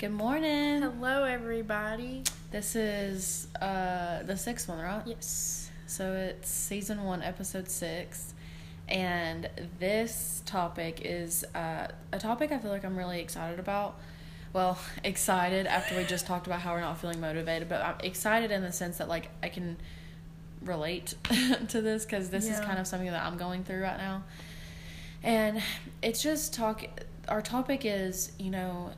Good morning. Hello, everybody. This is uh, the sixth one, right? Yes. So it's season one, episode six. And this topic is uh, a topic I feel like I'm really excited about. Well, excited after we just talked about how we're not feeling motivated, but I'm excited in the sense that, like, I can relate to this because this is kind of something that I'm going through right now. And it's just talk, our topic is, you know,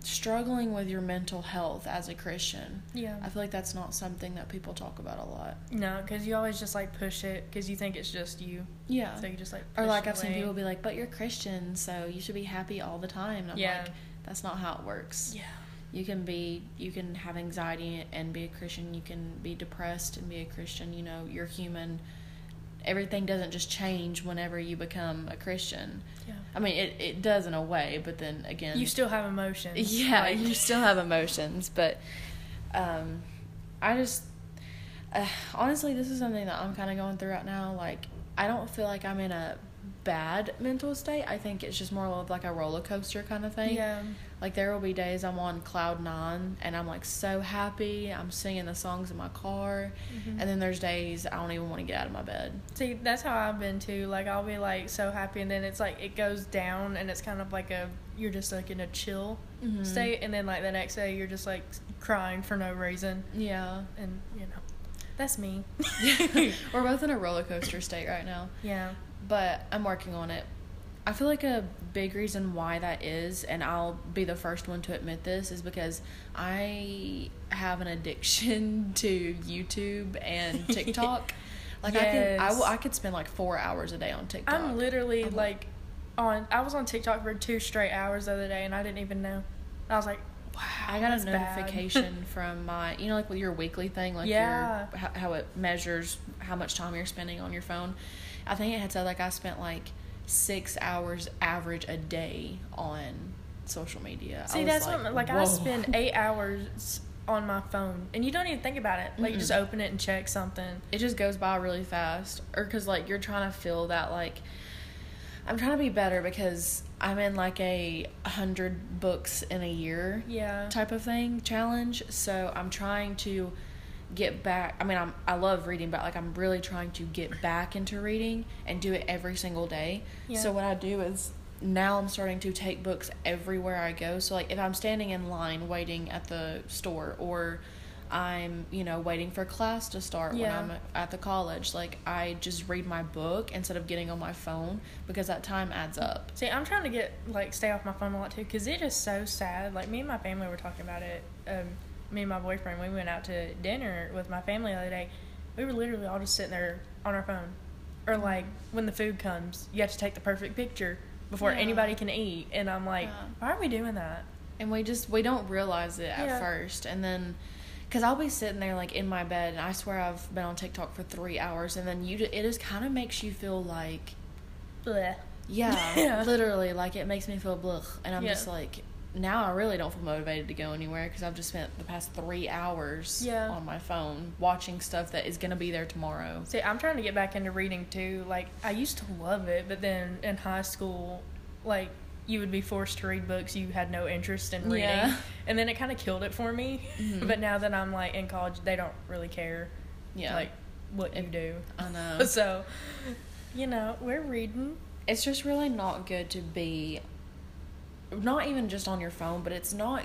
struggling with your mental health as a Christian. Yeah. I feel like that's not something that people talk about a lot. No, because you always just like push it because you think it's just you. Yeah. So you just like. or like I've seen people be like, "But you're Christian, so you should be happy all the time." And I'm Yeah. like, "That's not how it works. Yeah. You can be, you can have anxiety and be a Christian. You can be depressed and be a Christian. You know, you're human. Everything doesn't just change whenever you become a Christian. Yeah. I mean, it it does in a way, but then again, You still have emotions. yeah, Like, you still have emotions, but um, I just uh, honestly, this is something that I'm kind of going through right now. Like, I don't feel like I'm in a bad mental state. I think it's just more of like a roller coaster kind of thing. Yeah. Like there will be days I'm on cloud nine and I'm like so happy. I'm singing the songs in my car, Mhm. and then there's days I don't even want to get out of my bed. See, that's how I've been too. Like I'll be like so happy, and then it's like it goes down, and it's kind of like a you're just like in a chill Mhm. state, and then like the next day you're just like crying for no reason, Yeah, and you know, that's me. we're both in a roller coaster state right now. yeah. But I'm working on it. I feel like a big reason why that is, and I'll be the first one to admit this, is because I have an addiction to YouTube and TikTok. like I can, I, I could spend like four hours a day on TikTok. I'm literally I'm like on. I was on TikTok for two straight hours the other day, and I didn't even know. I was like, wow. I got a notification from my, you know, like with your weekly thing, like Yeah. your how, how it measures how much time you're spending on your phone. I think it had said like I spent like six hours average a day on social media. I See, that's what like I spend eight hours on my phone, and you don't even think about it. Like, you just open it and check something. It just goes by really fast, or because like you're trying to feel that like. I'm trying to be better because I'm in like a hundred books in a year Yeah. type of thing challenge. So I'm trying to get back. I mean, I'm I love reading, but like I'm really trying to get back into reading and do it every single day. Yeah. So what I do is now I'm starting to take books everywhere I go. So like if I'm standing in line waiting at the store or I'm, you know, waiting for class to start when I'm at the college, like I just read my book instead of getting on my phone because that time adds up. See, I'm trying to get like stay off my phone a lot too, because it is so sad. Like me and my family were talking about it. Um, me and my boyfriend, we went out to dinner with my family the other day. We were literally all just sitting there on our phone, or mm-hmm. like when the food comes, you have to take the perfect picture before Yeah. anybody can eat. And I'm like, Yeah. why are we doing that? and we just we don't realize it at Yeah. first and then because i'll be sitting there like in my bed and i swear i've been on tiktok for three hours and then you it just kind of makes you feel like Bleh. yeah, Yeah. literally like it makes me feel blech and i'm Yeah. just like now i really don't feel motivated to go anywhere because i've just spent the past three hours Yeah. on my phone watching stuff that is going to be there tomorrow See, I'm trying to get back into reading too. Like, I used to love it, but then in high school, like, you would be forced to read books you had no interest in reading. Yeah. And then it kind of killed it for me. Mhm. But now that I'm, like, in college, they don't really care, yeah like, what you do. i know So, you know, we're reading. it's just really not good to be not even just on your phone but it's not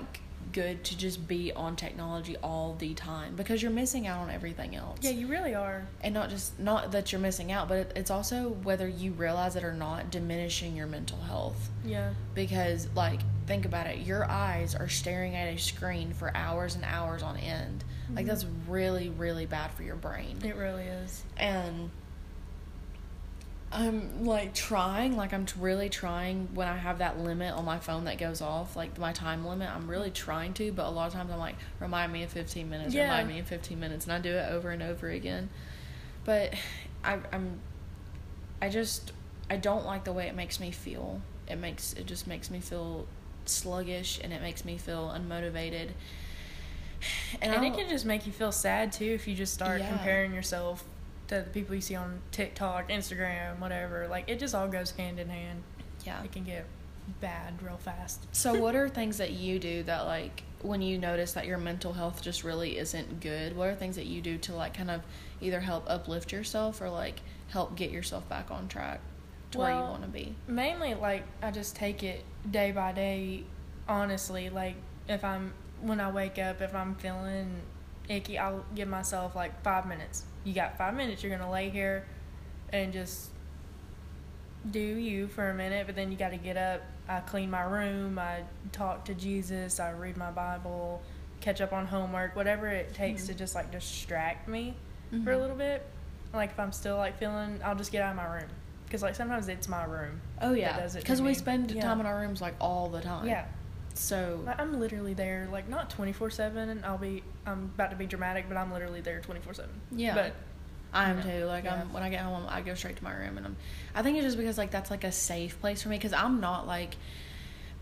good to just be on technology all the time because you're missing out on everything else Yeah, you really are. and not just not that you're missing out but it, it's also whether you realize it or not diminishing your mental health Yeah. because like think about it your eyes are staring at a screen for hours and hours on end like Mhm. that's really really bad for your brain It really is. and I'm like trying, like I'm really trying when I have that limit on my phone that goes off, like my time limit. I'm really trying to, but a lot of times I'm like, remind me in 15 minutes, Yeah. remind me in 15 minutes, and I do it over and over again. But I, I'm, I just, I don't like the way it makes me feel. It makes, it just makes me feel sluggish, and it makes me feel unmotivated. And, I it can just make you feel sad too if you just start Yeah. comparing yourself to the people you see on TikTok, Instagram, whatever. Like it just all goes hand in hand. yeah. It can get bad real fast. So, what are things that you do that, like, when you notice that your mental health just really isn't good? What are things that you do to, like, kind of either help uplift yourself or, like, help get yourself back on track to where you want to be? Mainly, like I just take it day by day. Honestly, like if I'm when I wake up, if I'm feeling icky, I'll give myself like five minutes. You got five minutes. You're gonna lay here and just do you for a minute, but then you got to get up. I clean my room. I talk to Jesus. I read my Bible. Catch up on homework. Whatever it takes to Mhm. just like distract me for a Mhm. little bit. Like if I'm still like feeling, I'll just get out of my room because like sometimes it's my room. Oh, yeah. Because we spend Yeah. time in our rooms, like, all the time. Yeah, So, Like, I'm literally there, like not 24 seven. And I'll be, I'm about to be dramatic, but I'm literally there 24 seven. Yeah. But I am too. Like Yeah. I'm when I get home, I go straight to my room, and I'm. I think it's just because like that's like a safe place for me because I'm not like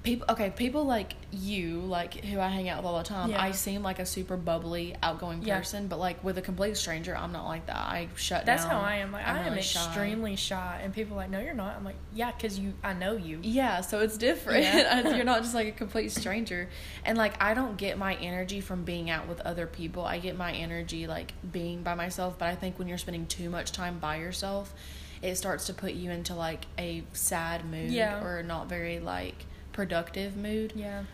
people. Okay, people like you, like who I hang out with all the time. Yeah. I seem like a super bubbly, outgoing Yeah. person, but like with a complete stranger, I'm not like that. I shut down that's down. how I am. Like I'm I am really shy. extremely shy. and people are like, no, you're not. I'm like, yeah, because you, I know you. Yeah, so it's different. Yeah. You're not just like a complete stranger. And like I don't get my energy from being out with other people. I get my energy like being by myself, but I think when you're spending too much time by yourself, it starts to put you into like a sad mood or not very like productive mood. Yeah.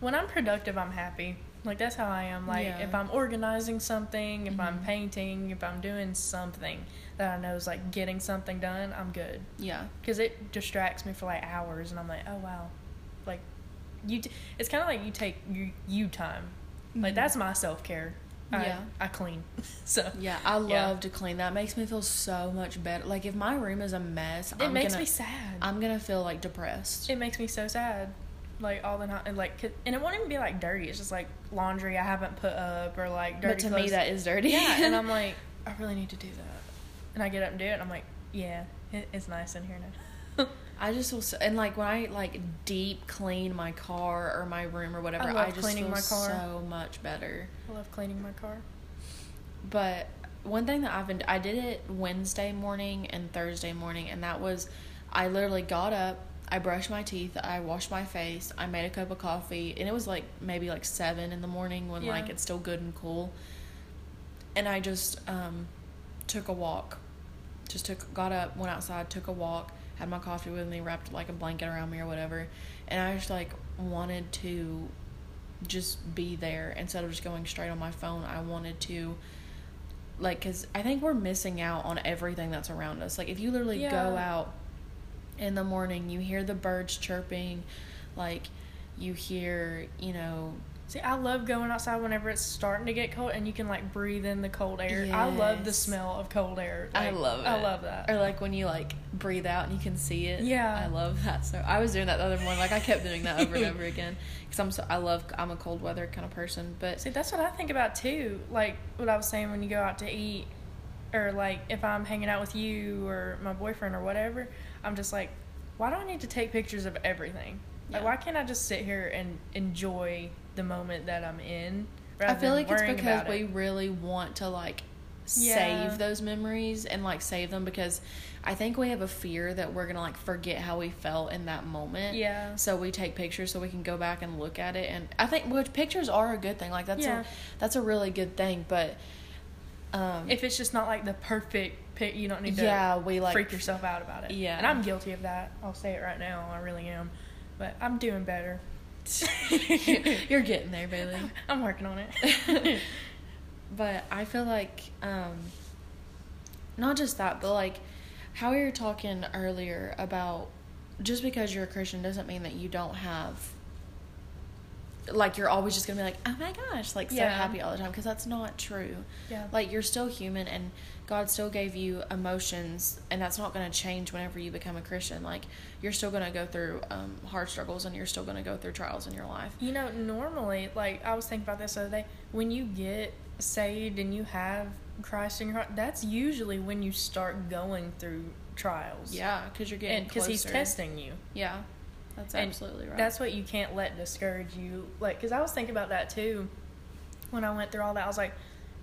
When I'm productive, I'm happy. Like that's how I am. Like Yeah. if I'm organizing something, if I'm Mhm. painting, if I'm doing something that I know is like getting something done, I'm good. Yeah. Because it distracts me for like hours, and I'm like, oh wow, like you. T- it's kind of like you take you you time. Like Mhm. that's my self care. Yeah. I clean. so Yeah, I love Yeah. to clean. That makes me feel so much better. Like if my room is a mess, it I'm makes gonna, me sad. I'm gonna feel like depressed. it makes me so sad. Like all the time, and like, and it won't even be like dirty. It's just like laundry I haven't put up, or like dirty but to clothes. me, that is dirty. yeah, and I'm like, I really need to do that. And I get up and do it, and I'm like, yeah, it, it's nice in here now. I just feel so, and like when I like deep clean my car or my room or whatever, I I, just cleaning feel my car. so much better. I love cleaning my car. But one thing that I've been, I did it Wednesday morning and Thursday morning, and that was, I literally got up, I brushed my teeth, I washed my face, I made a cup of coffee, and it was like maybe like seven in the morning when like it's still good and cool. And I just um, took a walk. Just took, got up, went outside, took a walk, had my coffee with me, wrapped like a blanket around me or whatever, and I just like wanted to just be there instead of just going straight on my phone. I wanted to like because i think we're missing out on everything that's around us like if you literally go out in the morning you hear the birds chirping like you hear you know See, I love going outside whenever it's starting to get cold, and you can like breathe in the cold air. I love the smell of cold air. i love it I love that. or like when you like breathe out and you can see it Yeah. i love that so i was doing that the other morning like i kept doing that over and over again because i'm so i love i'm a cold weather kind of person but See, that's what I think about too. Like what I was saying when you go out to eat, or like if I'm hanging out with you or my boyfriend or whatever, I'm just like, why do I need to take pictures of everything? Like, Yeah. why can't I just sit here and enjoy the moment that I'm in? I feel like it's because we it? really want to like Yeah. save those memories and like save them because I think we have a fear that we're gonna like forget how we felt in that moment. Yeah. So we take pictures so we can go back and look at it, and I think which pictures are a good thing. Like that's Yeah. a that's a really good thing, but um, If it's just not like the perfect pic, you don't need to yeah, we like freak yourself out about it. Yeah. And I'm guilty of that. I'll say it right now. I really am. But I'm doing better. You're getting there, Bailey. I'm working on it. but I feel like um not just that, but like how you were talking earlier about just because you're a Christian doesn't mean that you don't have like you're always just gonna be like oh my gosh like so Yeah. happy all the time because that's not true yeah. like you're still human and god still gave you emotions and that's not going to change whenever you become a christian like you're still going to go through um, hard struggles and you're still going to go through trials in your life You know, normally, like I was thinking about this the other day, when you get saved and you have Christ in your heart, that's usually when you start going through trials. yeah because you're getting because He's testing you. yeah that's And absolutely right That's what you can't let discourage you. Like, because I was thinking about that too when I went through all that. I was like,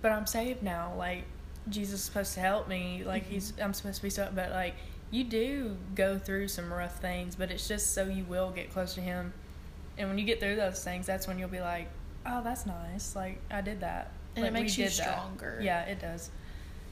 but I'm saved now. Like, Jesus is supposed to help me. Like, Mm-hmm. he's I'm supposed to be so. But like, you do go through some rough things, but it's just so you will get close to him. And when you get through those things, that's when you'll be like, "Oh, that's nice. Like I did that." And it Like, we makes you did that." stronger. Yeah, it does.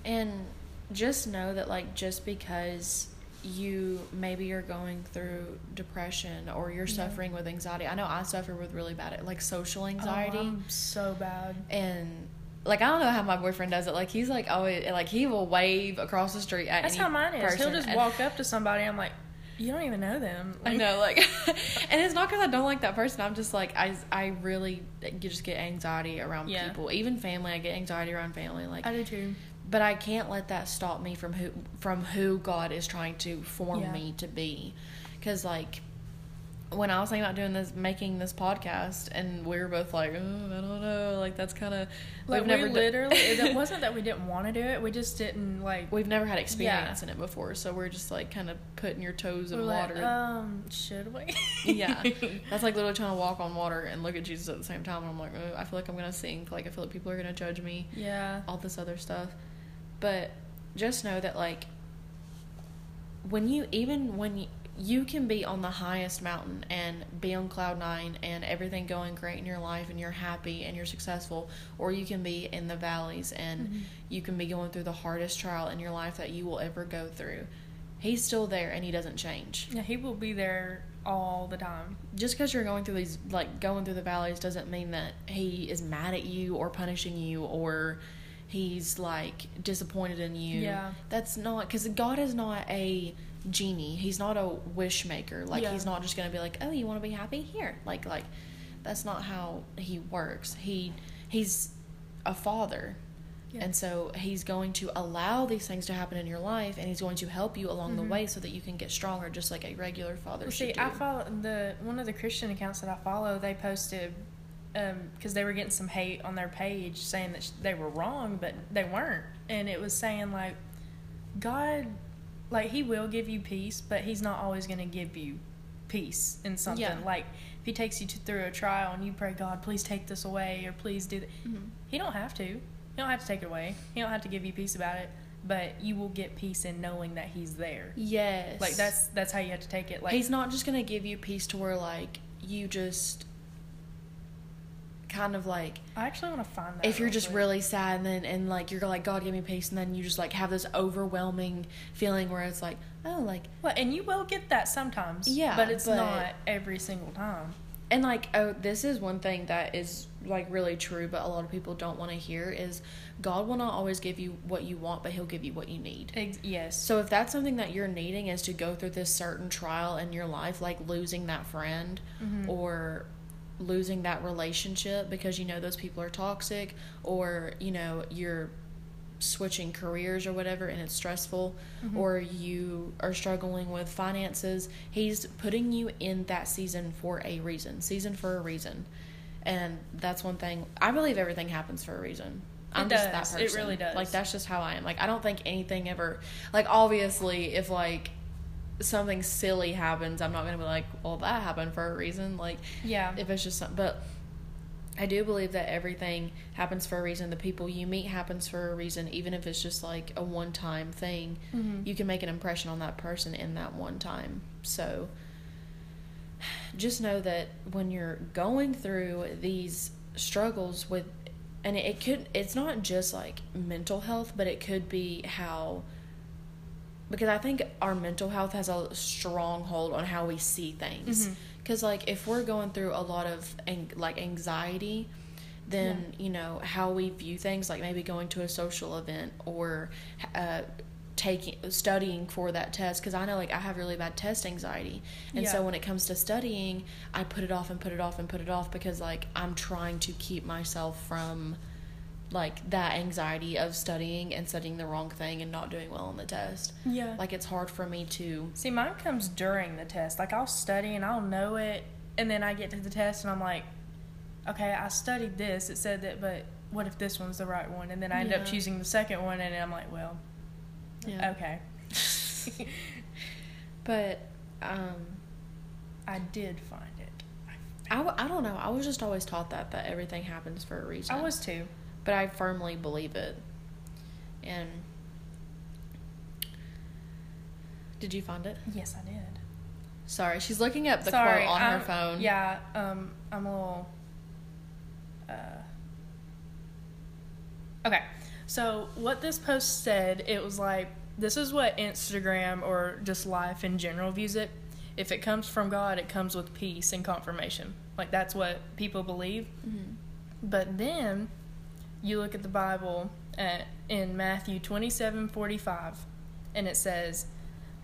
And just know that, like, just because you maybe you're going through depression or you're Yeah. suffering with anxiety. I know I suffer with really bad, like, social anxiety. Oh, I'm so bad. and like I don't know how my boyfriend does it. Like he's like oh, always like he will wave across the street at That's any how mine is. He'll just walk up to somebody. I'm like, you don't even know them. I know, like, and it's not because I don't like that person. I'm just like I I really just get anxiety around Yeah. people, even family. I get anxiety around family, like. I do too. But I can't let that stop me from who from who God is trying to form Yeah. me to be, because like when I was thinking about doing this, making this podcast, and we were both like, oh, I don't know, like that's kind of Like we've never we literally, it wasn't that we didn't want to do it. We just didn't like. We've never had experience in it before, so we're just like kind of putting your toes in we're like, water. um, should we? yeah, that's like literally trying to walk on water and look at Jesus at the same time. And I'm like, oh, I feel like I'm gonna sink. Like I feel like people are gonna judge me. yeah. All this other stuff, but just know that like when you even when you, you can be on the highest mountain and be on cloud nine and everything going great in your life and you're happy and you're successful or you can be in the valleys and Mhm. you can be going through the hardest trial in your life that you will ever go through he's still there and he doesn't change Yeah, he will be there all the time. just because you're going through these like going through the valleys doesn't mean that he is mad at you or punishing you or he's like disappointed in you Yeah. that's not because god is not a genie he's not a wish maker like Yeah. he's not just gonna be like oh you want to be happy here like like that's not how he works he he's a father Yeah. and so he's going to allow these things to happen in your life and he's going to help you along the Mhm. way so that you can get stronger just like a regular father Well, should see, do. I follow the one of the Christian accounts that I follow. They posted because they were getting some hate on their page saying that sh- they were wrong, but they weren't, and it was saying like God, like He will give you peace, but He's not always going to give you peace in something. Yeah. Like if He takes you to, through a trial and you pray, God, please take this away, or please do that. Mhm. He don't have to. He don't have to take it away. He don't have to give you peace about it. But you will get peace in knowing that He's there. Yes. Like that's that's how you have to take it. Like he's not just gonna give you peace to where like you just kind of like I actually want to find that. if you're just quick. really sad and then and like you're like God give me peace and then you just like have this overwhelming feeling where it's like oh like well, and you will get that sometimes. Yeah, but it's but- not every single time. and like oh this is one thing that is like really true but a lot of people don't want to hear is God will not always give you what you want but he'll give you what you need. Ex- yes. So if that's something that you're needing is to go through this certain trial in your life, like losing that friend Mhm. or losing that relationship because you know those people are toxic or you know you're switching careers or whatever and it's stressful Mhm. or you are struggling with finances he's putting you in that season for a reason season for a reason and that's one thing i believe everything happens for a reason i'm It just that does. person It really does. like that's just how i am like i don't think anything ever like obviously if like something silly happens i'm not gonna be like well that happened for a reason like yeah. if it's just some, but I do believe that everything happens for a reason. The people you meet happens for a reason, even if it's just like a one time thing. Mhm. You can make an impression on that person in that one time. So just know that when you're going through these struggles with and it could it's not just like mental health, but it could be how because I think our mental health has a strong hold on how we see things. Because like if we're going through a lot of ang- like anxiety, then you know how we view things, like maybe going to a social event or uh, taking studying for that test. Because I know like I have really bad test anxiety, and Yeah. so when it comes to studying, I put it off and put it off and put it off because like I'm trying to keep myself from like that anxiety of studying and studying the wrong thing and not doing well on the test. Yeah. Like it's hard for me to See, mine comes during the test. Like I'll study and I'll know it, and then I get to the test and I'm like, okay, I studied this. It said that, but what if this one's the right one? And then I end up choosing the second one, and I'm like, well, yeah. okay. But um I did find it. I I don't know. I was just always taught that that everything happens for a reason. I was too. But I firmly believe it. And Did you find it? Yes, I did. Sorry, she's looking up the Sorry, quote on I'm- her phone. Yeah, um, I'm a little. Uh, okay, so what this post said, it was like this is what Instagram or just life in general views it. If it comes from God, it comes with peace and confirmation. Like that's what people believe. Mhm. But then you look at the Bible at, in Matthew twenty seven forty five, and it says,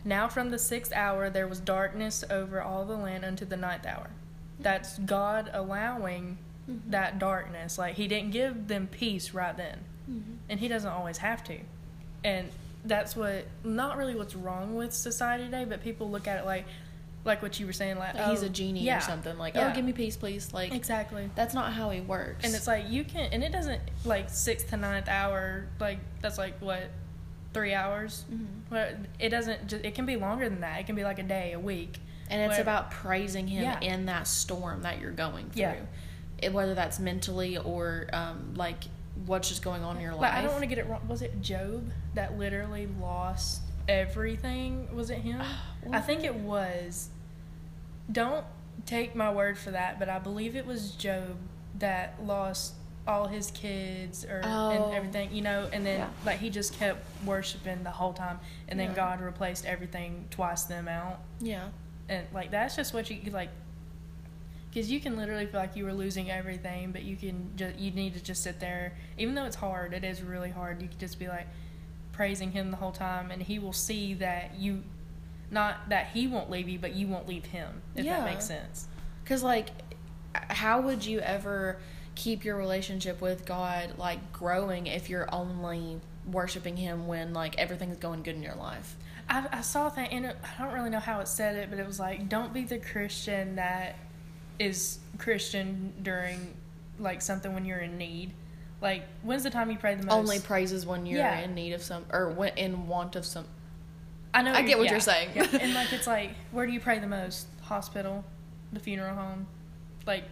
Now from the sixth hour there was darkness over all the land unto the ninth hour. That's God allowing Mhm. that darkness. Like, He didn't give them peace right then, Mhm. and He doesn't always have to. And that's what, not really what's wrong with society today, but people look at it like, like what you were saying, like, Like he's oh, a genie yeah, or something. Like, yeah. oh, give me peace, please. Like, Exactly. that's not how he works. And it's like you can, and it doesn't like sixth to ninth hour. Like that's like what, three hours. Mhm. But it doesn't. Just, it can be longer than that. It can be like a day, a week. and it's whatever. about praising him Yeah. in that storm that you're going through. Yeah. It, whether that's mentally or um, like what's just going on in your life. Like I don't want to get it wrong. Was it Job that literally lost everything? Was it him? I think it was. Don't take my word for that, but I believe it was Job that lost all his kids or Oh. and everything, you know, and then Yeah. like he just kept worshiping the whole time, and then Yeah. God replaced everything twice the amount, Yeah. and like that's just what you like. Because you can literally feel like you were losing everything, but you can just you need to just sit there, even though it's hard. It is really hard. You can just be like praising Him the whole time, and He will see that you, not that He won't leave you, but you won't leave Him. If Yeah. that makes sense. Because, like, how would you ever keep your relationship with God, like, growing if you're only worshiping Him when, like, everything's going good in your life? I, I saw that, and I don't really know how it said it, but it was like, don't be the Christian that is Christian during like something when you're in need. Like, when's the time you pray the most? Only praises when you're Yeah. in need of some, or when, in want of some. I know. I get what yeah, you're saying. yeah. And like, it's like, where do you pray the most? Hospital, the funeral home. Like,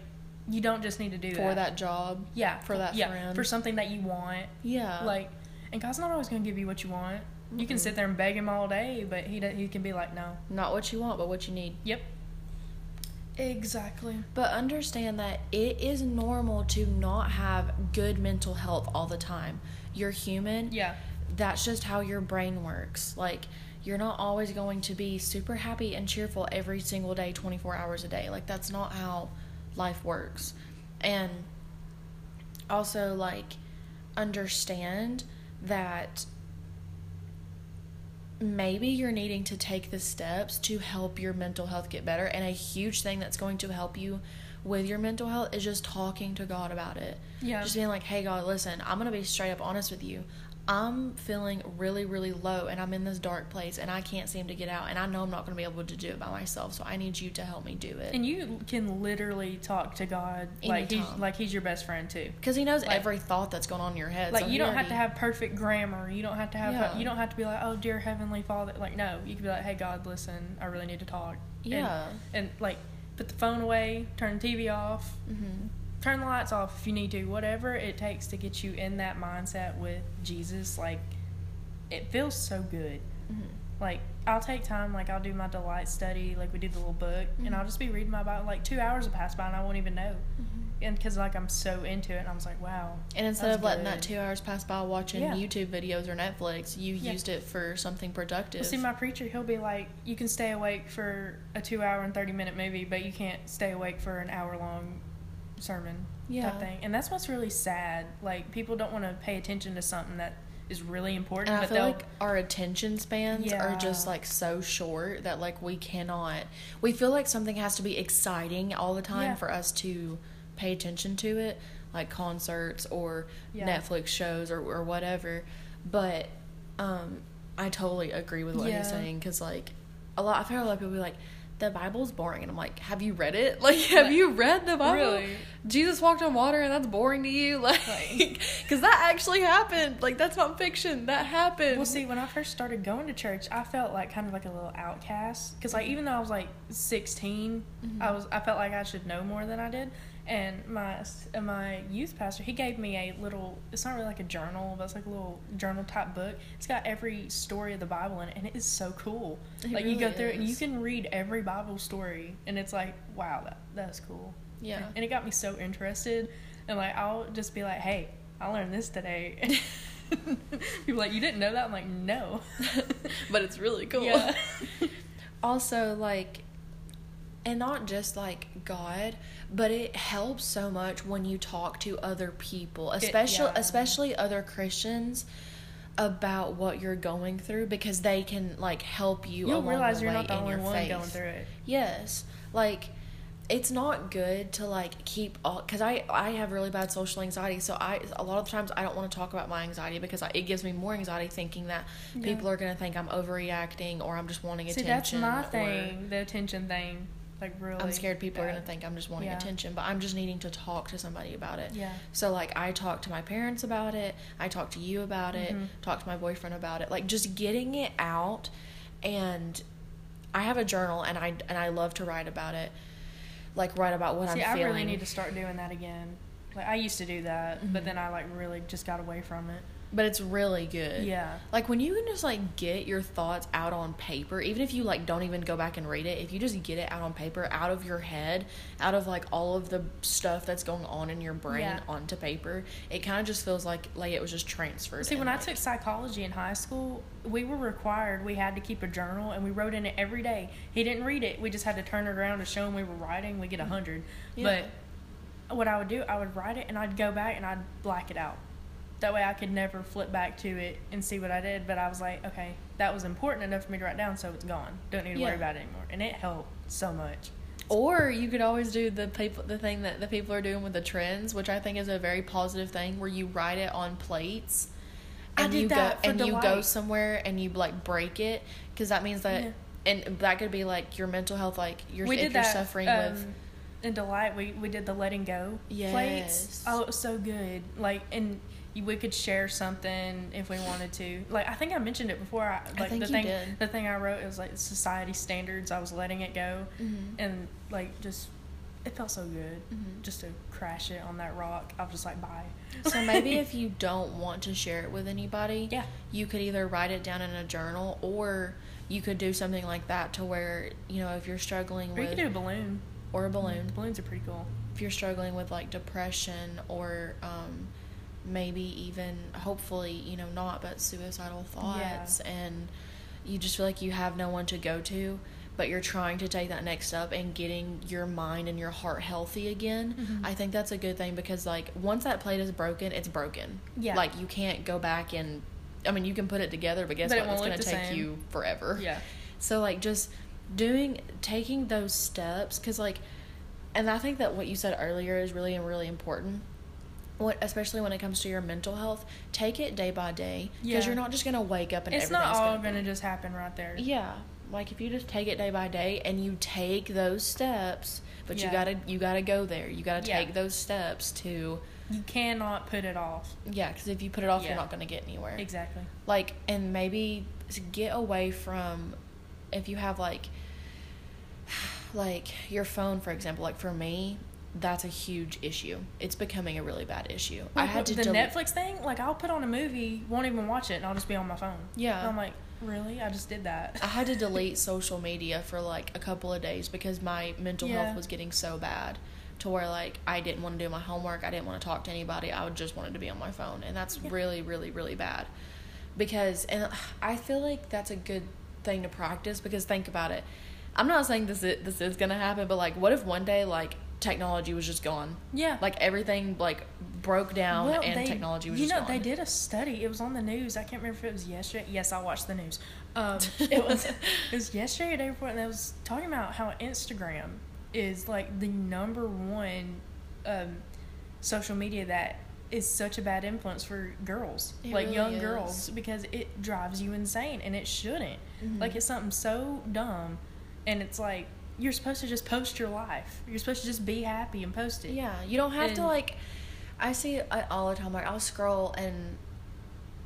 you don't just need to do For that job. Yeah, for that yeah, friend. for something that you want. Yeah. Like, and God's not always going to give you what you want. You can sit there and beg Him all day, but He He can be like, no. not what you want, but what you need. Yep. Exactly. But understand that it is normal to not have good mental health all the time. You're human. Yeah. That's just how your brain works. Like, you're not always going to be super happy and cheerful every single day, 24 hours a day. Like, that's not how life works. And also, like, understand that maybe you're needing to take the steps to help your mental health get better. And a huge thing that's going to help you with your mental health is just talking to God about it. Yeah. Just being like, hey, God, listen, I'm going to be straight up honest with you. I'm feeling really, really low and I'm in this dark place and I can't seem to get out. And I know I'm not going to be able to do it by myself. So I need you to help me do it. And you can literally talk to God like he's like he's your best friend too. Because he knows Like- every thought that's going on in your head. Like so you he don't have already- to have perfect grammar. You don't have to have Yeah. you don't have to be like, "Oh, dear heavenly Father." Like no, you can be like, "Hey God, listen, I really need to talk." And- Yeah. And, like put the phone away, turn the TV off, hmm turn the lights off if you need to. Whatever it takes to get you in that mindset with Jesus, like it feels so good. hmm Like I'll take time, like I'll do my delight study, like we do the little book, and Mhm. I'll just be reading my Bible. Like two hours will pass by and I won't even know, hmm and because like I'm so into it, and I was like, wow. And instead of letting that two hours pass by watching Yeah. YouTube videos or Netflix, you Yeah. used it for something productive. Well, see, my preacher, he'll be like, you can stay awake for a two hour and 30 minute movie, but you can't stay awake for an hour long sermon Yeah. type thing. And that's what's really sad. Like, people don't want to pay attention to something that is really important, and I but feel like our attention spans are just like so short that like we cannot. We feel like something has to be exciting all the time Yeah. for us to pay attention to it, like concerts or Yeah. Netflix shows or or whatever. But um, I totally agree with what Yeah. he's saying because like a lot. I've heard a lot of people be like. The Bible's boring, and I'm like, have you read it? Like, have you read the Bible? really? Jesus walked on water, and that's boring to you, like, because that actually happened. Like, that's not fiction. That happened. Well, see, when I first started going to church, I felt like kind of like a little outcast because, like, even though I was like 16, I Mhm. was I felt like I should know more than I did, And my my youth pastor, he gave me a little. It's not really like a journal, but it's like a little journal type book. It's got every story of the Bible in it, and it is so cool. It like you go really through it, and you can read every Bible story, and it's like, wow, that that's cool. Yeah. And it got me so interested, and like I'll just be like, hey, I learned this today. People like, you didn't know that? I'm like, no. but it's really cool. Yeah. also, like, and not just like God, but it helps so much when you talk to other people, especially yeah. especially other Christians about what you're going through because they can like help you. You'll realize you're not the only one faith. going through it. Yes, like it's not good to like keep all because I I have really bad social anxiety, so I a lot of times I don't want to talk about my anxiety because I, it gives me more anxiety thinking that Yeah. people are gonna think I'm overreacting or I'm just wanting See, attention. that's my or thing, the attention thing. Like really, I'm scared people are gonna think I'm just wanting Yeah. attention, but I'm just needing to talk to somebody about it. Yeah. So like I talk to my parents about it, I talk to you about it, Mhm. talk to my boyfriend about it. Like just getting it out and I have a journal and I and I love to write about it. Like write about what See, I'm I feeling. I really need to start doing that again. Like I used to do that, Mhm. but then I like really just got away from it. But it's really good. Yeah. Like when you can just like get your thoughts out on paper, even if you like don't even go back and read it, if you just get it out on paper, out of your head, out of like all of the stuff that's going on in your brain Yeah. onto paper, it kind of just feels like like it was just transferred. See, when I took psychology in high school, we were required, we had to keep a journal and we wrote in it every day. He didn't read it. We just had to turn it around to show him we were writing. We get a 100. Yeah. But what I would do, I would write it and I'd go back and I'd black it out. That way I could never flip back to it and see what I did. But I was like, okay, that was important enough for me to write down, so it's gone. Don't need to Yeah. worry about it anymore. And it helped so much. Or you could always do the people the thing that the people are doing with the trends, which I think is a very positive thing, where you write it on plates. I And did you that go and you go somewhere and you like break it because that means that Yeah. and that could be like your mental health, like you're we if you're that suffering um, with in delight we, we did the letting go Yes. plates oh it was so good like and we could share something if we wanted to. Like i think i mentioned it before. I, like think the you thing did. the thing i wrote it was like society standards. I was letting it go. Mhm. and like just it felt so good Mhm. just to crash it on that rock. I was just like bye. So maybe if you don't want to share it with anybody, Yeah. you could either write it down in a journal or you could do something like that to where, you know, if you're struggling or you could do a balloon. Or a balloon, balloons are pretty cool. If you're struggling with like depression or um maybe even hopefully, you know, not but suicidal thoughts and you just feel like you have no one to go to, but you're trying to take that next step and getting your mind and your heart healthy again. Mhm. I think that's a good thing because like once that plate is broken, it's broken. Yeah. Like you can't go back and I mean you can put it together, but guess But it what? It's gonna take same. you forever. yeah So like just doing taking those steps cuz like and I think that what you said earlier is really really important. What especially when it comes to your mental health, take it day by day because Yeah. you're not just going to wake up and it's not all gonna gonna just happen right there Yeah. Like if you just take it day by day and you take those steps, but you got to you got to go there. You got to Yeah. take those steps to you cannot put it off yeah, cuz if you put it off, Yeah. you're not going to get anywhere. exactly like and maybe get away from if you have like like your phone for example like for me that's a huge issue it's becoming a really bad issue i had to the del- Netflix thing. Like I'll put on a movie, won't even watch it, and I'll just be on my phone. Yeah. And I'm like, really? I just did that. i had to delete social media for like a couple of days because my mental Yeah. health was getting so bad to where like i didn't want to do my homework i didn't want to talk to anybody i just wanted to be on my phone and that's Yeah. really really really bad because and i feel like that's a good thing to practice because think about it i'm not saying this is, this is gonna happen but like what if one day like technology was just gone yeah. like everything like broke down Well, and they- technology was You just know, gone they did a study. It was on the news. I can't remember if it was yesterday. Yes, I watched the news. Um, it was it was yesterday or the day before, and they was talking about how Instagram is like the number one um, social media that is such a bad influence for girls, It like really young is. girls, because it drives you insane, and it shouldn't. Mhm. Like it's something so dumb, and it's like you're supposed to just post your life. You're supposed to just be happy and post it. Yeah, you don't have to like. I see it all the time. Like I'll scroll and,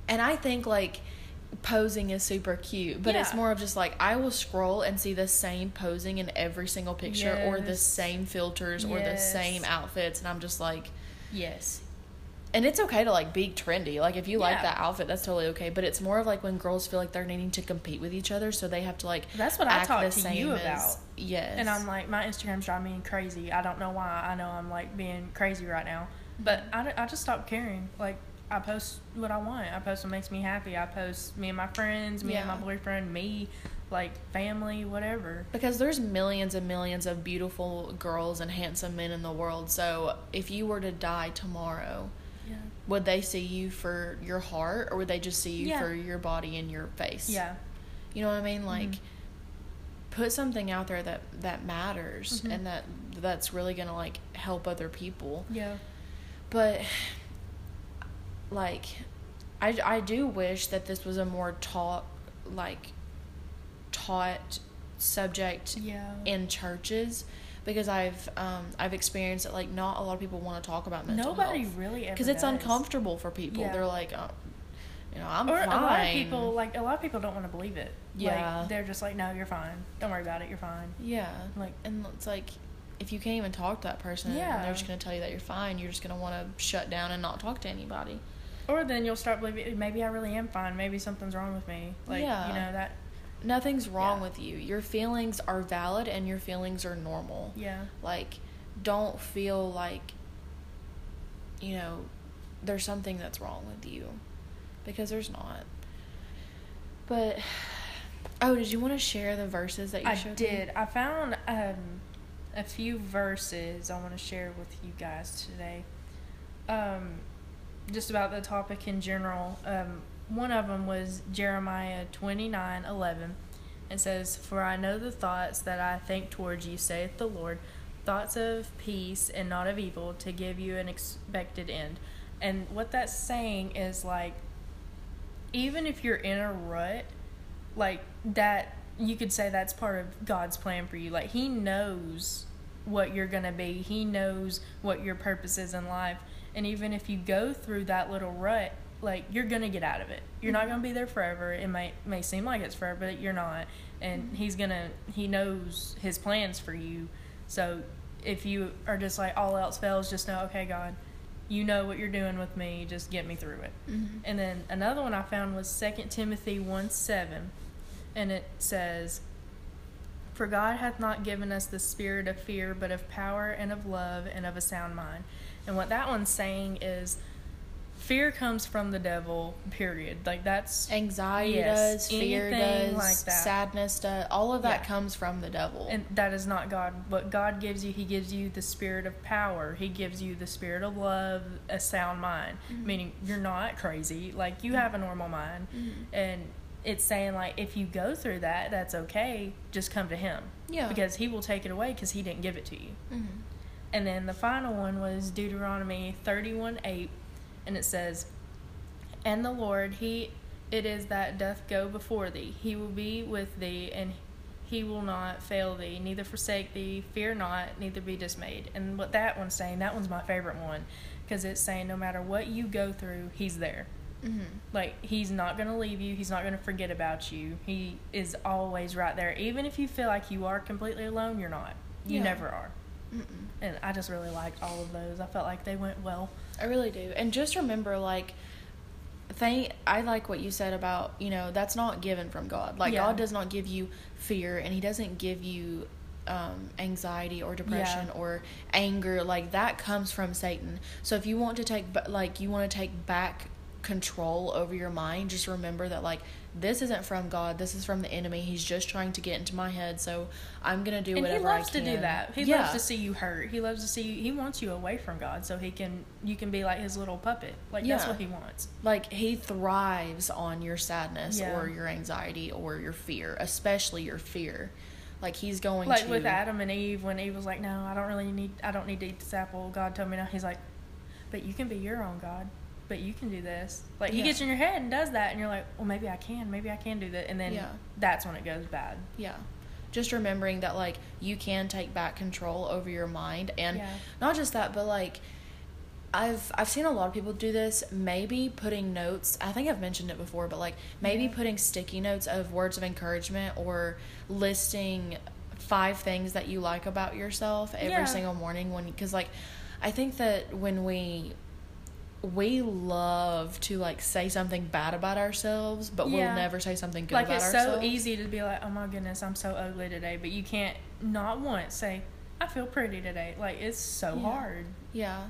and I think like, posing is super cute, but it's more of just like I will scroll and see the same posing in every single picture or the same filters or the same outfits and I'm just like Yes. And it's okay to like be trendy. Like if you like that outfit, that's totally okay. But it's more of like when girls feel like they're needing to compete with each other, so they have to like That's what I talked to you as- about. Yes, And I'm like, my Instagram's driving me crazy. I don't know why. I know I'm like being crazy right now. But I, I just stopped caring. Like, I post what I want. I post what makes me happy. I post me and my friends, me and my boyfriend, me, like family, whatever. because there's millions and millions of beautiful girls and handsome men in the world. So if you were to die tomorrow, Yeah. Would they see you for your heart or would they just see you Yeah. for your body and your face? Yeah. You know what I mean? Like Mhm. put something out there that that matters Mhm. and that that's really going to like help other people. Yeah. But like I I do wish that this was a more taught like taught subject Yeah. in churches because I've um I've experienced that like not a lot of people want to talk about mental Nobody health really ever because it's does. uncomfortable for people. Yeah. They're like, oh, you know, I'm or fine. a lot of people, like a lot of people, don't want to believe it. Yeah. Like, they're just like, no, you're fine. Don't worry about it. You're fine. yeah, Like, and it's like if you can't even talk to that person and Yeah. they're just gonna tell you that you're fine, you're just gonna want to shut down and not talk to anybody. or then you'll start believing maybe I really am fine. Maybe something's wrong with me. Like, Yeah. you know that. Nothing's wrong Yeah. with you. Your feelings are valid and your feelings are normal. Yeah. Like, don't feel like, you know, there's something that's wrong with you. Because there's not. But, oh, did you want to share the verses that you showed? I showed did. me? I found um, a few verses I want to share with you guys today. Um, just about the topic in general. Um, one of them was Jeremiah twenty nine eleven. It says, For I know the thoughts that I think towards you, saith the Lord, thoughts of peace and not of evil, to give you an expected end. And what that's saying is like, even if you're in a rut, like that, you could say that's part of God's plan for you. Like, He knows what you're going to be, He knows what your purpose is in life. And even if you go through that little rut, like you're gonna get out of it. You're not gonna be there forever. It may may seem like it's forever, but you're not. And he's gonna he knows his plans for you. So if you are just like all else fails, just know, okay, God, you know what you're doing with me. Just get me through it. Mhm. And then another one I found was Second Timothy 1 7. And it says, For God hath not given us the spirit of fear, but of power and of love and of a sound mind. And what that one's saying is, fear comes from the devil, period. Like that's. Anxiety Yes, does, fear does, like that. sadness does. All of that Yeah. comes from the devil. And that is not God. What God gives you, He gives you the spirit of power. He gives you the spirit of love, a sound mind. Mhm. Meaning you're not crazy. Like you have a normal mind. Mhm. And it's saying like if you go through that, that's okay. Just come to Him. Yeah. Because He will take it away because He didn't give it to you. Mhm. And then the final one was Deuteronomy 31 8. And it says, And the Lord, He it is that doth go before thee. He will be with thee, and He will not fail thee, neither forsake thee. Fear not, neither be dismayed. And what that one's saying, that one's my favorite one. Because it's saying no matter what you go through, He's there. Mhm. Like, He's not going to leave you, He's not going to forget about you. He is always right there. Even if you feel like you are completely alone, you're not. You Yeah. never are. Mm-mm. And I just really liked all of those. I felt like they went well. I really do. And just remember, like, thank. I like what you said about you know that's not given from God. Like Yeah. God does not give you fear, and He doesn't give you um, anxiety or depression Yeah. or anger. Like that comes from Satan. So if you want to take like you want to take back control over your mind, just remember that like this isn't from God. This is from the enemy. He's just trying to get into my head. So I'm gonna do and he whatever loves I to can. do that. He yeah. loves to see you hurt. He loves to see you. He wants you away from God so he can you can be like his little puppet. Like that's what he wants. like he thrives on your sadness Yeah. or your anxiety or your fear especially your fear like he's going Like to with Adam and Eve when Eve was like, "No, I don't really need I don't need to eat this apple." God told me no. He's like, "But you can be your own God. But you can do this." Like he Yeah. gets in your head and does that and you're like, "Well, maybe I can. Maybe I can do that." And then Yeah. that's when it goes bad. yeah just remembering that like you can take back control over your mind and Yeah. not just that but like I've I've seen a lot of people do this. Maybe putting notes. I think I've mentioned it before, but like maybe Yeah. putting sticky notes of words of encouragement or listing five things that you like about yourself every Yeah. single morning when because like I think that when we we love to like say something bad about ourselves, but Yeah. we'll never say something good like about it's so easy to be like, oh my goodness, I'm so ugly today, but you can't not once say, I feel pretty today. Like it's so Yeah. hard. Yeah.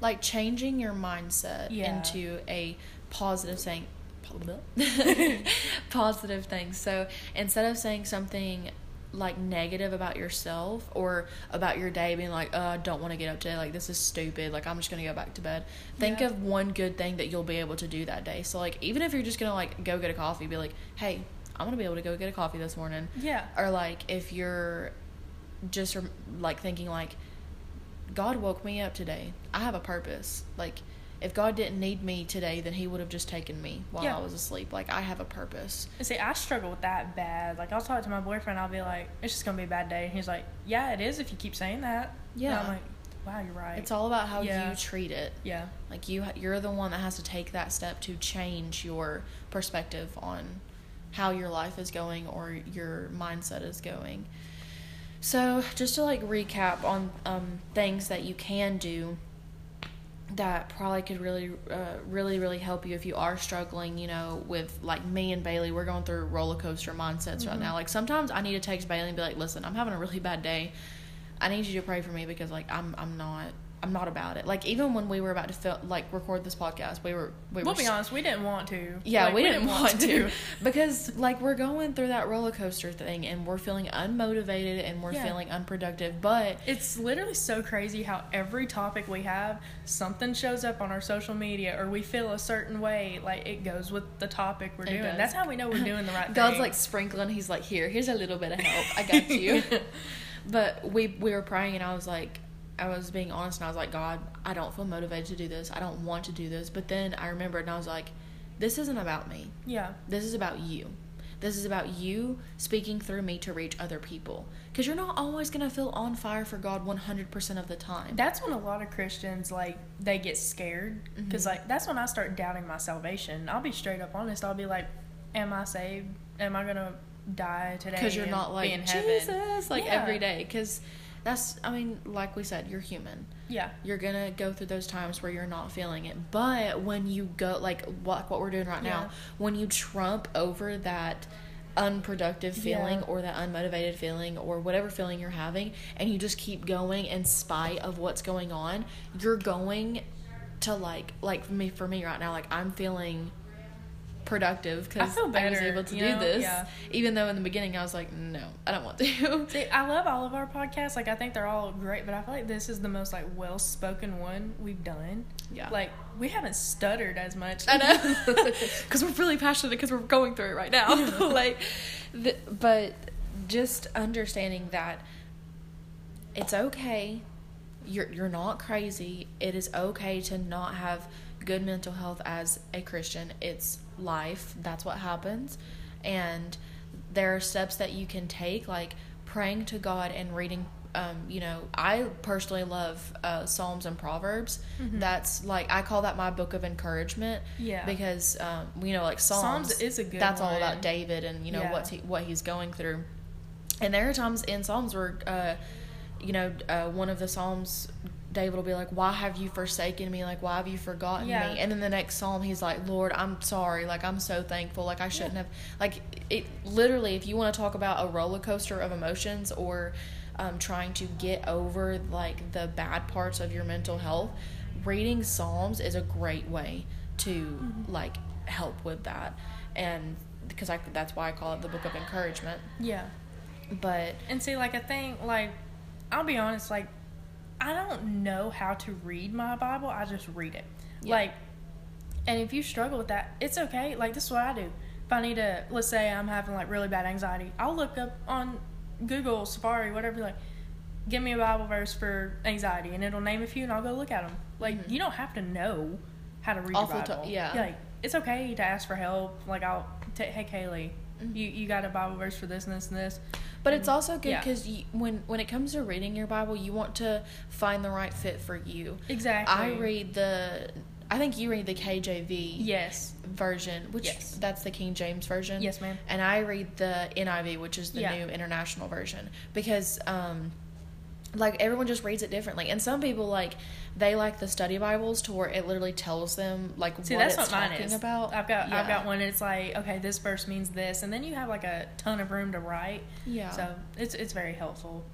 Like changing your mindset Yeah. into a positive saying positive thing. So instead of saying something like negative about yourself or about your day being like, oh, I don't want to get up today, like this is stupid, like I'm just gonna go back to bed. Think Yeah. of one good thing that you'll be able to do that day. So like even if you're just gonna like go get a coffee, be like, Hey, I'm gonna be able to go get a coffee this morning Yeah. or like if you're just like thinking like god woke me up today i have a purpose like if god didn't need me today then he would have just taken me while Yeah. i was asleep like i have a purpose And see, I struggle with that bad. Like I'll talk to my boyfriend, I'll be like, It's just gonna be a bad day and he's like, Yeah, it is if you keep saying that. And Yeah. I'm like, Wow, you're right. it's all about how Yeah. you treat it Yeah. like you you're the one that has to take that step to change your perspective on how your life is going or your mindset is going so just to like recap on um, things that you can do that probably could really uh, really really help you if you are struggling you know with like me and bailey we're going through roller coaster mindsets right Mhm. now like sometimes i need to text bailey and be like listen i'm having a really bad day i need you to pray for me because like i'm i'm not i'm not about it like even when we were about to fil- like record this podcast we were we We'll were be honest, we didn't want to. yeah, Like, we, didn't, want to because like we're going through that roller coaster thing and we're feeling unmotivated and we're Yeah. feeling unproductive. But It's literally so crazy how every topic we have, something shows up on our social media or we feel a certain way, like it goes with the topic we're It doing. does. That's how we know we're doing the right thing. God's thing. like sprinkling. He's like, here, here's a little bit of help. I got you. but we we were praying and I was like, I was being honest and I was like, God, I don't feel motivated to do this. I don't want to do this. But then I remembered and I was like, this isn't about me. yeah. This is about you. This is about you speaking through me to reach other people. Because you're not always going to feel on fire for God 100% of the time. That's when a lot of Christians like they get scared because Mhm. like that's when I start doubting my salvation. I'll be straight up honest. I'll be like, "Am I saved? Am I gonna die today?" Because you're not like, in heaven?" Jesus, like Yeah. every day. Because that's, I mean, like we said, you're human. Yeah, You're going to go through those times where you're not feeling it. But when you go, like what, what we're doing right Yeah. now, when you trump over that unproductive feeling Yeah. or that unmotivated feeling or whatever feeling you're having and you just keep going in spite of what's going on you're going to like like for me for me right now like i'm feeling productive because feel I was able to you do know? this Yeah. even though in the beginning i was like no i don't want to See, I love all of our podcasts. Like, I think they're all great, but I feel like this is the most like well spoken one we've done. yeah Like, we haven't stuttered as much. I know, because we're really passionate because we're going through it right now. like, the, but just understanding that it's okay. You're you're not crazy. It is okay to not have good mental health as a Christian. It's life. That's what happens, and there are steps that you can take, like praying to God and reading. Um, you know, I personally love uh, Psalms and Proverbs. Mhm. That's like I call that my book of encouragement yeah. because um, you know, like Psalms, Psalms is a good That's all about David and you know Yeah. what's he, what he's going through. And there are times in Psalms where, uh, you know, uh, one of the Psalms, David will be like, "Why have you forsaken me? Like, why have you forgotten Yeah. me?" And then the next Psalm, he's like, "Lord, I'm sorry. Like, I'm so thankful. Like, I shouldn't have. Like, it literally. If you want to talk about a roller coaster of emotions or um, trying to get over like the bad parts of your mental health, reading Psalms is a great way to like help with that. And because I that's why I call it the book of encouragement. yeah. But And see, like, I think, like, I'll be honest, like, I don't know how to read my Bible. I just read it. Yeah. Like, and if you struggle with that, it's okay. Like, this is what I do. If I need to, let's say I'm having, like, really bad anxiety, I'll look up on Google, Safari, whatever, like, give me a Bible verse for anxiety, and it'll name a few, and I'll go look at them. Like, Mhm. you don't have to know how to read Awful your Bible. yeah. Like, it's okay to ask for help. Like, I'll, t- hey, Kaylee, Mhm. You you got a Bible verse for this and this and this. But it's also good yeah. because when when it comes to reading your Bible, you want to find the right fit for you. Exactly. I read the, I think you read the KJV Yes. version, which Yes. that's the King James version. Yes, ma'am. And I read the NIV, which is the Yeah. new international version, because um, like everyone just reads it differently, and some people like they like the study Bibles to where it literally tells them like See, what that's it's what mine talking is. about. I've got I've got one. It's like okay, this verse means this, and then you have like a ton of room to write. Yeah. So it's it's very helpful.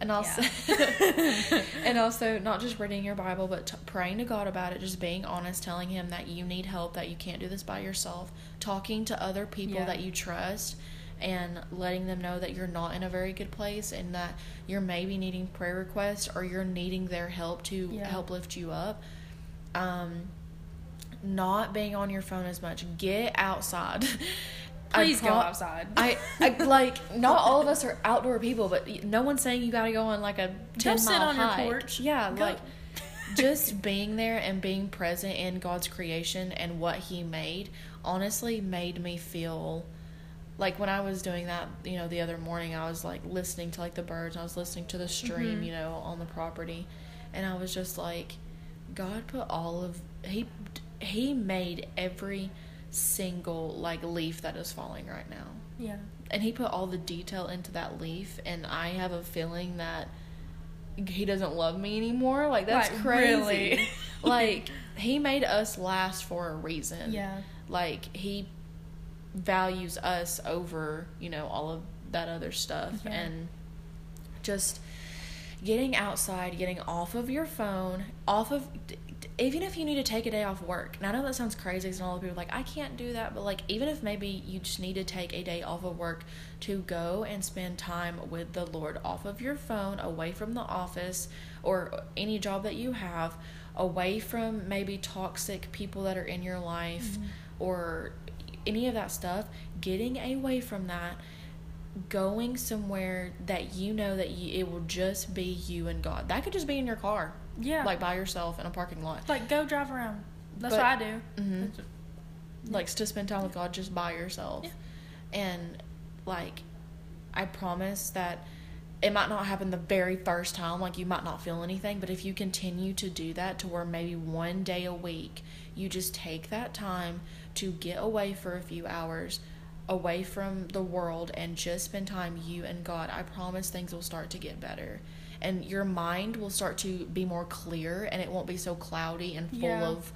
and also Yeah. and also not just reading your bible but t- praying to god about it just being honest telling him that you need help that you can't do this by yourself talking to other people Yeah. that you trust and letting them know that you're not in a very good place and that you're maybe needing prayer requests or you're needing their help to Yeah. help lift you up um not being on your phone as much get outside Please go pro- outside. I, I like not all of us are outdoor people, but no one's saying you got to go on like a ten sit mile on your hike. porch. Yeah, Go- like just being there and being present in God's creation and what He made. Honestly, made me feel like when I was doing that. You know, the other morning, I was like listening to like the birds. I was listening to the stream. Mhm. You know, on the property, and I was just like, God put all of He He made every single like leaf that is falling right now yeah. and he put all the detail into that leaf and i have a feeling that he doesn't love me anymore like that's Like, crazy really? like he made us last for a reason Yeah. like he values us over you know all of that other stuff. Yeah. and just getting outside getting off of your phone off of even if you need to take a day off work. And i know that sounds crazy because all the people are like i can't do that but like even if maybe you just need to take a day off of work to go and spend time with the lord off of your phone away from the office or any job that you have away from maybe toxic people that are in your life mm-hmm. or any of that stuff getting away from that going somewhere that you know that you, it will just be you and God. That could just be in your car, Yeah. like by yourself in a parking lot. like go drive around. That's But- what I do. Mhm. That's- Like to spend time with God just by yourself. Yeah. And like I promise that it might not happen the very first time, like you might not feel anything, but if you continue to do that to where maybe one day a week you just take that time to get away for a few hours away from the world and just spend time you and God, I promise things will start to get better. And your mind will start to be more clear and it won't be so cloudy and full Yeah. of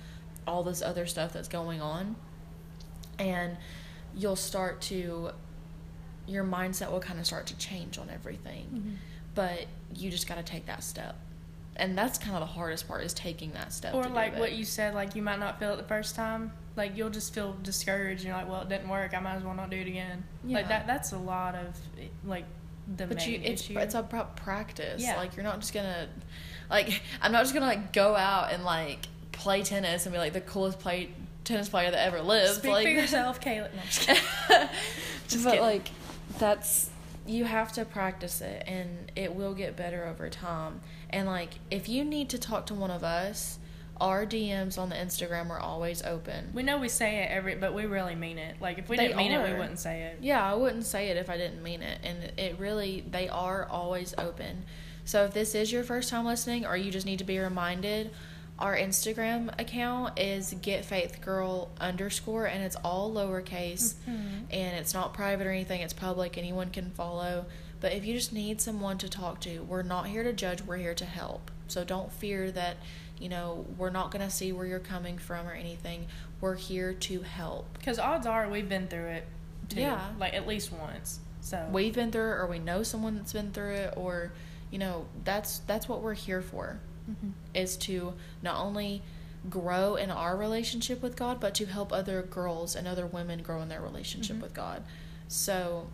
all this other stuff that's going on. And you'll start to your mindset will kind of start to change on everything. Mhm. But you just got to take that step. And that's kind of the hardest part is taking that step. Or like what you said, like you might not feel it the first time. Like you'll just feel discouraged. You're like, well, it didn't work. I might as well not do it again. Yeah. Like that. That's a lot of like the but main you it's issue. it's about practice Yeah. like you're not just gonna like i'm not just gonna like go out and like play tennis and be like the coolest play tennis player that ever lived Speak like for yourself, Kayla. No, I'm just. Just but kidding. like that's you have to practice it and it will get better over time and like if you need to talk to one of us our dms on the instagram are always open we know we say it every, but we really mean it. Like if we They didn't mean it, we wouldn't say it. Yeah, I wouldn't say it if I didn't mean it. And it really, they are always open. So if this is your first time listening or you just need to be reminded, our Instagram account is getfaithgirl underscore and it's all lowercase Mhm. and it's not private or anything, it's public, anyone can follow. But if you just need someone to talk to, we're not here to judge, we're here to help. So don't fear that, you know, we're not going to see where you're coming from or anything. We're here to help. Because odds are we've been through it too. Yeah. Like at least once. So we've been through it or we know someone that's been through it or you know that's that's what we're here for Mhm. is to not only grow in our relationship with God but to help other girls and other women grow in their relationship Mhm. with God so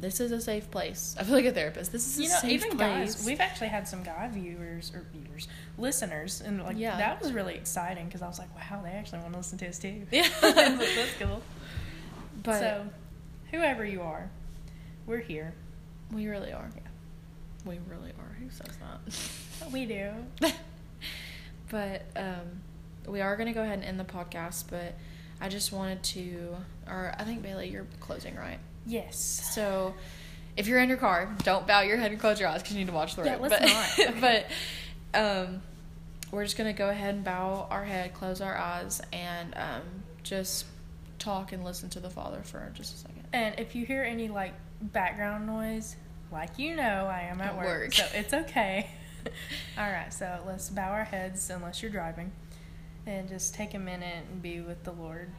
this is a safe place I feel like a therapist this is you a know, safe even place guys, we've actually had some guy viewers or viewers, listeners, and like Yeah. that was really exciting because I was like, wow, they actually want to listen to us too. Yeah. that's cool. but so, whoever you are, we're here. we really are we really are who says that We do. but um, we are going to go ahead and end the podcast. But I just wanted to, or I think Bailey, you're closing, right? Yes. So, if you're in your car, don't bow your head and close your eyes because you need to watch the road. Yeah, let's but, not. but um, we're just gonna go ahead and bow our head, close our eyes, and um, just talk and listen to the Father for just a second. And if you hear any like background noise, like you know, I am at At work, work. so it's okay. All right, so let's bow our heads unless you're driving, and just take a minute and be with the Lord.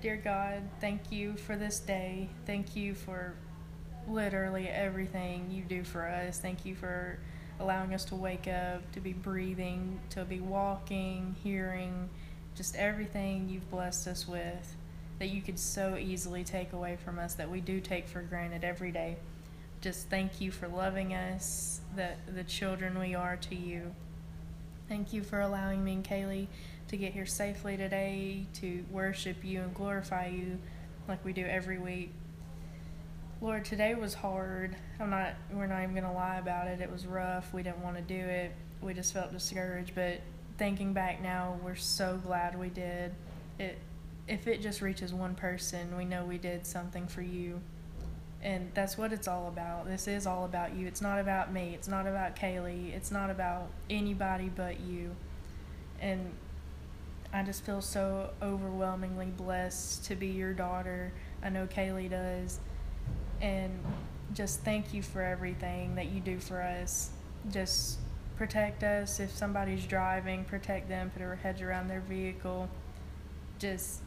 Dear God, thank you for this day. Thank you for literally everything you do for us. Thank you for allowing us to wake up, to be breathing, to be walking, hearing, just everything you've blessed us with that you could so easily take away from us that we do take for granted every day. Just thank you for loving us, the the children we are to you. Thank you for allowing me and Kaylee to get here safely today to worship you and glorify you like we do every week. Lord, today was hard. I'm not we're not even gonna lie about it. It was rough. We didn't want to do it. We just felt discouraged, but thinking back now, we're so glad we did. It if it just reaches one person, we know we did something for you. And that's what it's all about. This is all about you. It's not about me. It's not about Kaylee. It's not about anybody but you. And I just feel so overwhelmingly blessed to be your daughter. I know Kaylee does. And just thank you for everything that you do for us. Just protect us if somebody's driving, protect them, put our heads around their vehicle. Just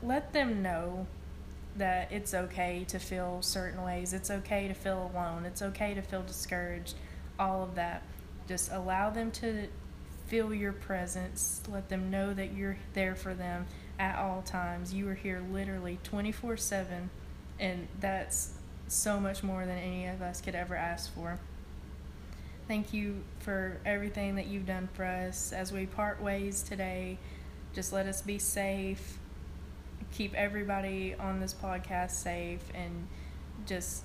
let them know that it's okay to feel certain ways. It's okay to feel alone. It's okay to feel discouraged. All of that. Just allow them to feel your presence. Let them know that you're there for them at all times. You are here literally 24 7, and that's so much more than any of us could ever ask for. Thank you for everything that you've done for us as we part ways today. Just let us be safe. Keep everybody on this podcast safe and just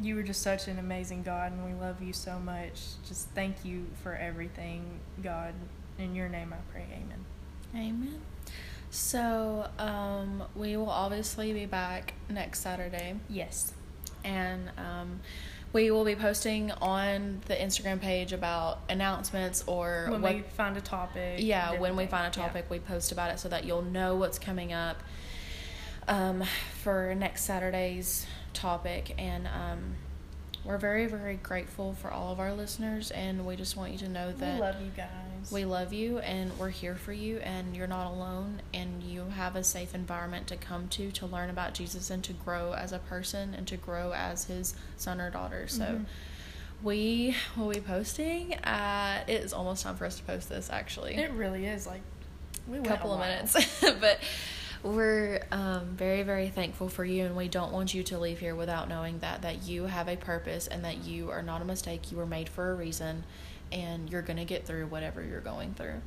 you were just such an amazing God and we love you so much. Just thank you for everything, God. In your name I pray. Amen. Amen. So, um, we will obviously be back next Saturday. Yes. and um, we will be posting on the Instagram page about announcements or When what. we find a topic. yeah, when we find a Yeah. topic, we post about it so that you'll know what's coming up um, for next Saturday's topic. And um, we're very, very grateful for all of our listeners, and we just want you to know that we love you guys. we love you and we're here for you and you're not alone and you have a safe environment to come to to learn about Jesus and to grow as a person and to grow as his son or daughter. So Mhm. we will be posting at it is almost time for us to post this actually. It really is like we a couple of minutes. but we're um, very, very thankful for you, and we don't want you to leave here without knowing that that you have a purpose and that you are not a mistake. You were made for a reason, and you're gonna get through whatever you're going through.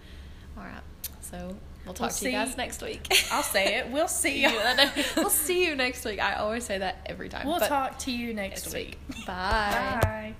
All right, so we'll talk to you guys next week. I'll say it. We'll see you. we'll see you next week. I always say that every time. We'll talk to you next, next week. week. Bye. Bye.